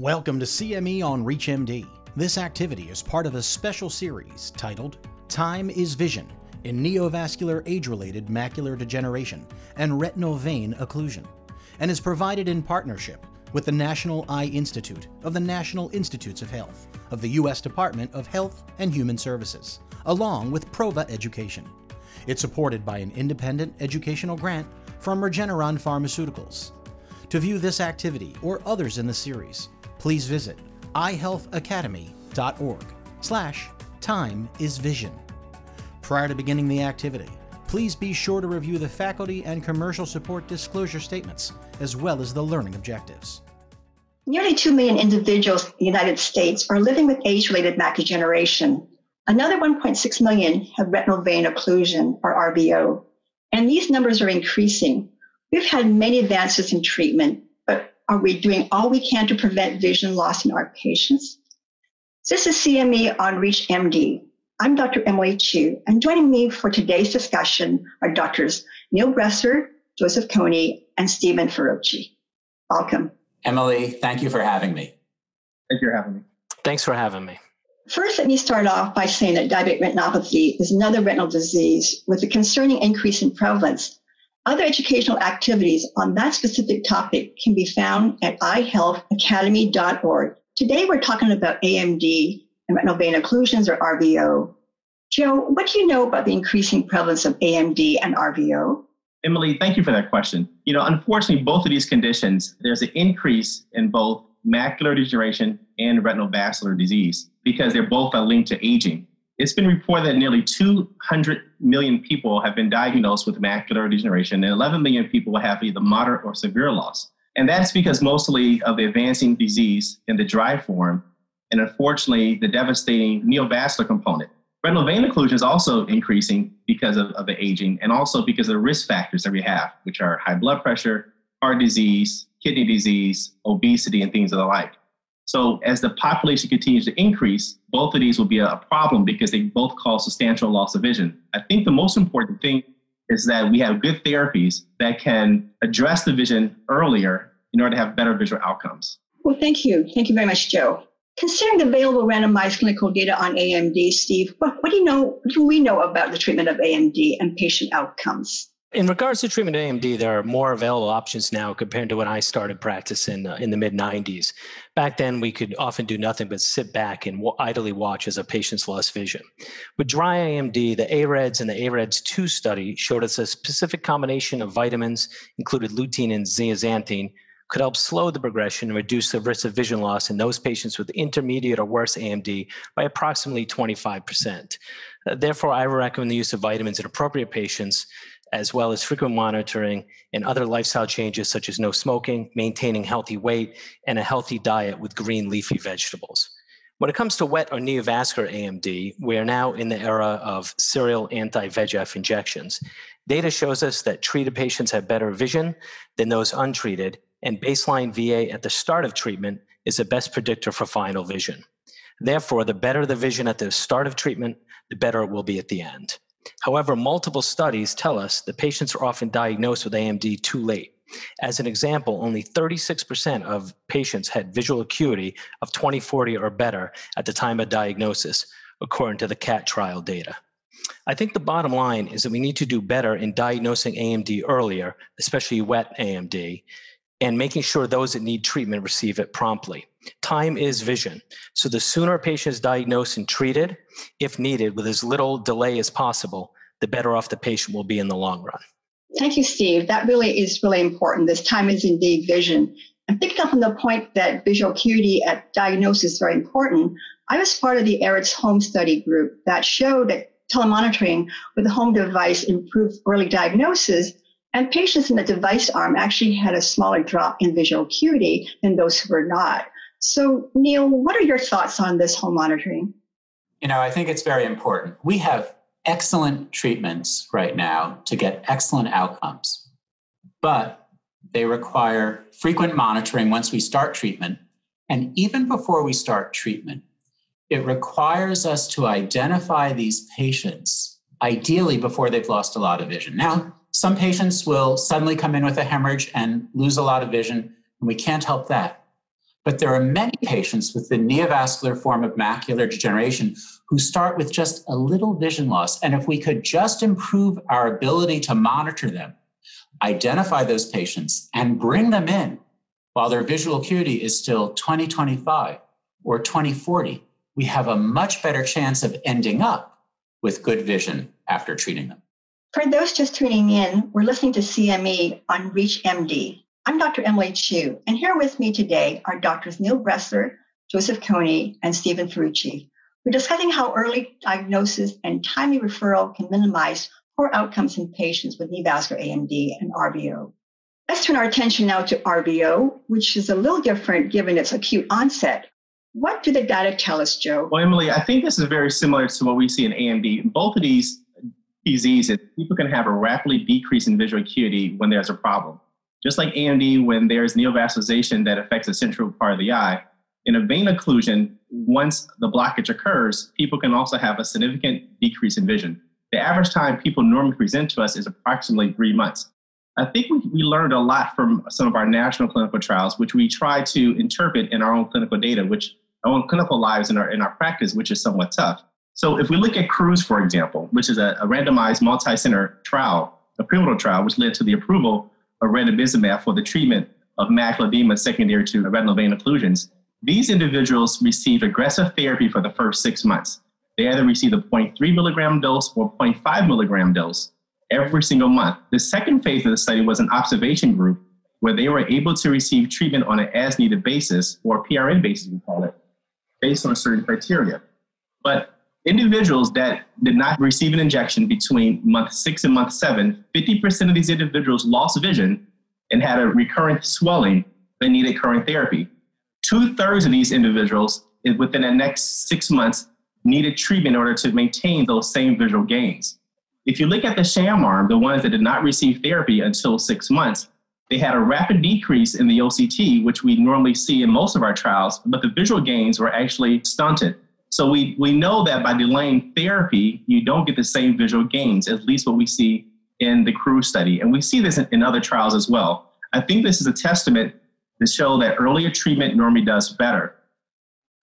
Welcome to CME on ReachMD. This activity is part of a special series titled Time is Vision in Neovascular Age Related Macular Degeneration and Retinal Vein Occlusion, and is provided in partnership with the National Eye Institute of the National Institutes of Health of the U.S. Department of Health and Human Services, along with Prova Education. It's supported by an independent educational grant from Regeneron Pharmaceuticals. To view this activity or others in the series, please visit eyehealthacademy.org slash time is vision. Prior to beginning the activity, please be sure to review the faculty and commercial support disclosure statements, as well as the learning objectives. Nearly 2 million individuals in the United States are living with age-related macular degeneration. Another 1.6 million have retinal vein occlusion, or RVO, and these numbers are increasing. We've had many advances in treatment, are we doing all we can to prevent vision loss in our patients? This is CME on ReachMD. I'm Dr. Emily Chew, and joining me for today's discussion are Doctors Neil Bressler, Joseph Coney, and Steven Ferrucci. Welcome. Emily, thank you for having me. Thank you for having me. Thanks for having me. First, let me start off by saying that diabetic retinopathy is another retinal disease with a concerning increase in prevalence other educational activities on that specific topic can be found at eyehealthacademy.org. Today we're talking about AMD and retinal vein occlusions or RVO. Joe, what do you know about the increasing prevalence of AMD and RVO? Emily, thank you for that question. You know, unfortunately, both of these conditions, there's an increase in both macular degeneration and retinal vascular disease because they're both linked to aging. It's been reported that nearly 200 million people have been diagnosed with macular degeneration, and 11 million people have either moderate or severe loss. And that's because mostly of the advancing disease in the dry form, and unfortunately, the devastating neovascular component. Retinal vein occlusion is also increasing because of, of the aging and also because of the risk factors that we have, which are high blood pressure, heart disease, kidney disease, obesity, and things of the like. So as the population continues to increase, both of these will be a problem because they both cause substantial loss of vision. I think the most important thing is that we have good therapies that can address the vision earlier in order to have better visual outcomes. Well, thank you. Thank you very much, Joe. Considering the available randomized clinical data on AMD, Steve, what, what do you know? What do we know about the treatment of AMD and patient outcomes? In regards to treatment of AMD, there are more available options now compared to when I started practicing uh, in the mid 90s. Back then, we could often do nothing but sit back and w- idly watch as a patient's lost vision. With dry AMD, the AREDS and the AREDS 2 study showed us a specific combination of vitamins, included lutein and zeaxanthin, could help slow the progression and reduce the risk of vision loss in those patients with intermediate or worse AMD by approximately 25%. Uh, therefore, I recommend the use of vitamins in appropriate patients as well as frequent monitoring and other lifestyle changes such as no smoking, maintaining healthy weight, and a healthy diet with green leafy vegetables. When it comes to wet or neovascular AMD, we are now in the era of serial anti VEGF injections. Data shows us that treated patients have better vision than those untreated, and baseline VA at the start of treatment is the best predictor for final vision. Therefore, the better the vision at the start of treatment, the better it will be at the end. However, multiple studies tell us that patients are often diagnosed with AMD too late. As an example, only 36% of patients had visual acuity of 2040 or better at the time of diagnosis, according to the CATT trial data. I think the bottom line is that we need to do better in diagnosing AMD earlier, especially wet AMD, and making sure those that need treatment receive it promptly. Time is vision. So the sooner a patient is diagnosed and treated, if needed, with as little delay as possible, the better off the patient will be in the long run. Thank you, Steve. That really is really important. This time is indeed vision. And picking up on the point that visual acuity at diagnosis is very important, I was part of the AREDS home study group that showed that telemonitoring with a home device improved early diagnosis and patients in the device arm actually had a smaller drop in visual acuity than those who were not. So, Neil, what are your thoughts on this home monitoring? You know, I think it's very important. We have excellent treatments right now to get excellent outcomes, but they require frequent monitoring once we start treatment. And even before we start treatment, it requires us to identify these patients, ideally before they've lost a lot of vision. Now, some patients will suddenly come in with a hemorrhage and lose a lot of vision, and we can't help that. But there are many patients with the neovascular form of macular degeneration who start with just a little vision loss. And if we could just improve our ability to monitor them, identify those patients, and bring them in while their visual acuity is still 2025 or 2040, we have a much better chance of ending up with good vision after treating them. For those just tuning in, we're listening to CME on ReachMD. I'm Dr. Emily Chew, and here with me today are Doctors Neil Bressler, Joseph Coney, and Steven Ferrucci. We're discussing how early diagnosis and timely referral can minimize poor outcomes in patients with neovascular AMD and RVO. Let's turn our attention now to RVO, which is a little different given its acute onset. What do the data tell us, Joe? Well, Emily, I think this is very similar to what we see in AMD. Both of these diseases, people can have a rapidly decrease in visual acuity when there's a problem. Just like AMD, when there's neovascularization that affects the central part of the eye, in a vein occlusion, once the blockage occurs, people can also have a significant decrease in vision. The average time people normally present to us is approximately three months. I think we, we learned a lot from some of our national clinical trials, which we try to interpret in our own clinical data, which our own clinical lives in our, in our practice, which is somewhat tough. So if we look at CRUISE, for example, which is a, a randomized multi-center trial, a pivotal trial, which led to the approval ranibizumab for the treatment of macular edema secondary to retinal vein occlusions, these individuals received aggressive therapy for the first six months. They either received a 0.3 milligram dose or 0.5 milligram dose every single month. The second phase of the study was an observation group where they were able to receive treatment on an as needed basis, or PRN basis, we call it, based on certain criteria. But individuals that did not receive an injection between month six and month seven, 50% of these individuals lost vision and had a recurrent swelling that needed current therapy. Two thirds of these individuals eh, within the next six months needed treatment in order to maintain those same visual gains. If you look at the sham arm, the ones that did not receive therapy until six months, they had a rapid decrease in the OCT, which we normally see in most of our trials, but the visual gains were actually stunted. So we, we know that by delaying therapy, you don't get the same visual gains, at least what we see in the CRUISE study. And we see this in, in other trials as well. I think this is a testament to show that earlier treatment normally does better.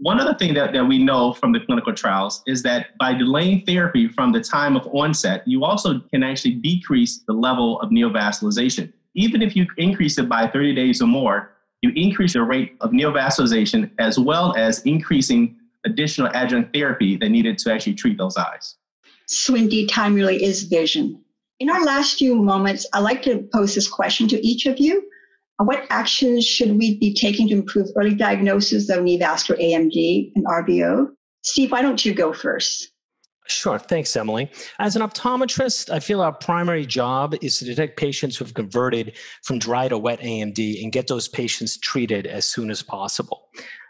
One other thing that, that we know from the clinical trials is that by delaying therapy from the time of onset, you also can actually decrease the level of neovascularization. Even if you increase it by 30 days or more, you increase the rate of neovascularization as well as increasing additional adjunct therapy that needed to actually treat those eyes. So, indeed, time really is vision. In our last few moments, I'd like to pose this question to each of you. Uh, what actions should we be taking to improve early diagnosis of neovascular AMD and RVO? Steve, why don't you go first? Sure. Thanks, Emily. As an optometrist, I feel our primary job is to detect patients who have converted from dry to wet AMD and get those patients treated as soon as possible.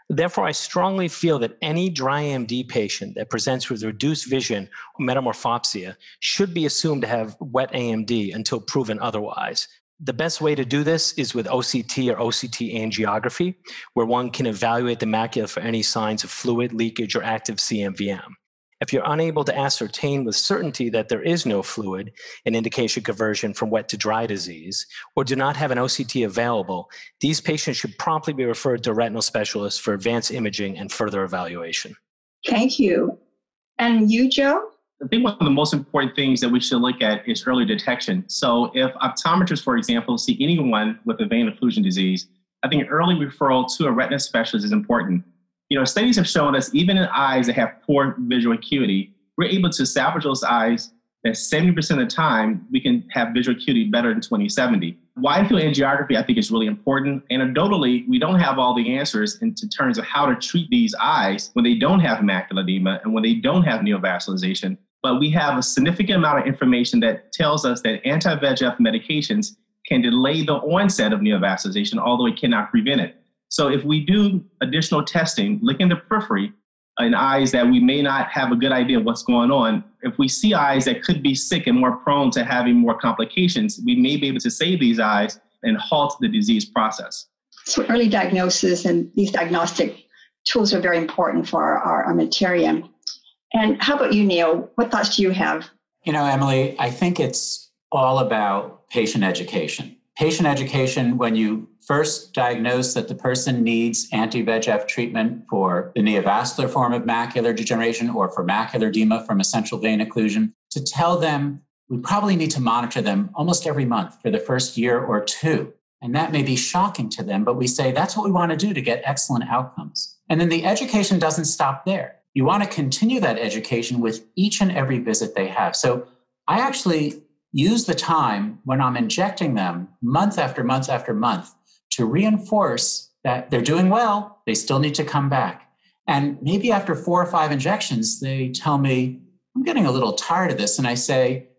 Therefore, I strongly feel that any dry AMD patient that presents with reduced vision or metamorphopsia should be assumed to have wet AMD until proven otherwise. The best way to do this is with OCT or OCT angiography, where one can evaluate the macula for any signs of fluid leakage or active CNVM. If you're unable to ascertain with certainty that there is no fluid, an indication conversion from wet to dry disease, or do not have an OCT available, these patients should promptly be referred to a retinal specialist for advanced imaging and further evaluation. Thank you. And you, Joe? I think one of the most important things that we should look at is early detection. So, if optometrists, for example, see anyone with a vein occlusion disease, I think early referral to a retina specialist is important you know, studies have shown us even in eyes that have poor visual acuity, we're able to salvage those eyes that 70% of the time we can have visual acuity better than 2070. Wide field angiography, I think, is really important. Anecdotally, we don't have all the answers in terms of how to treat these eyes when they don't have macular edema and when they don't have neovascularization. But we have a significant amount of information that tells us that anti VEGF medications can delay the onset of neovascularization, although it cannot prevent it. So if we do additional testing, look in the periphery in eyes that we may not have a good idea of what's going on, if we see eyes that could be sick and more prone to having more complications, we may be able to save these eyes and halt the disease process. So early diagnosis and these diagnostic tools are very important for our, our armamentarium. And how about you, Neil? What thoughts do you have? You know, Emily, I think it's all about patient education. Patient education, when you first diagnose that the person needs anti VEGF treatment for the neovascular form of macular degeneration or for macular edema from essential vein occlusion, to tell them we probably need to monitor them almost every month for the first year or two. And that may be shocking to them, but we say that's what we want to do to get excellent outcomes. And then the education doesn't stop there. You want to continue that education with each and every visit they have. So I actually use the time when I'm injecting them month after month after month to reinforce that they're doing well, they still need to come back. And maybe after four or five injections, they tell me, I'm getting a little tired of this. And I say,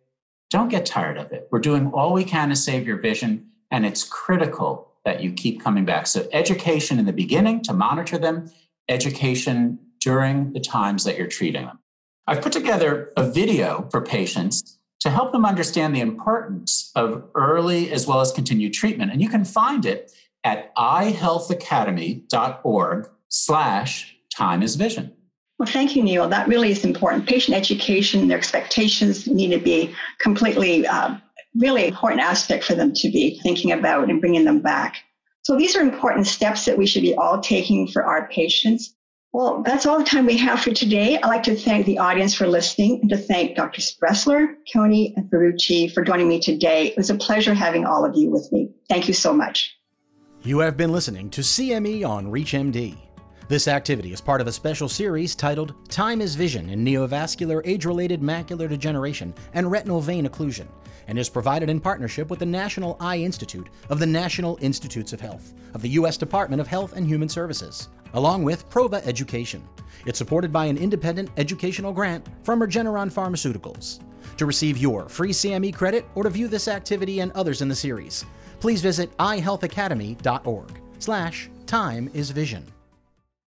don't get tired of it. We're doing all we can to save your vision, and it's critical that you keep coming back. So, education in the beginning to monitor them, education during the times that you're treating them. I've put together a video for patients to help them understand the importance of early as well as continued treatment. And you can find it at eyehealthacademy.org slash time is vision. Well, thank you, Neil. That really is important. Patient education, their expectations need to be completely, uh, really important aspect for them to be thinking about and bringing them back. So these are important steps that we should be all taking for our patients. Well, that's all the time we have for today. I'd like to thank the audience for listening and to thank Dr. Bressler, Coney, and Ferrucci for joining me today. It was a pleasure having all of you with me. Thank you so much. You have been listening to CME on ReachMD. This activity is part of a special series titled Time is Vision in Neovascular Age Related Macular Degeneration and Retinal Vein Occlusion and is provided in partnership with the National Eye Institute of the National Institutes of Health of the U.S. Department of Health and Human Services, along with Prova Education. It's supported by an independent educational grant from Regeneron Pharmaceuticals. To receive your free CME credit or to view this activity and others in the series, please visit eyehealthacademy.org slash time is vision.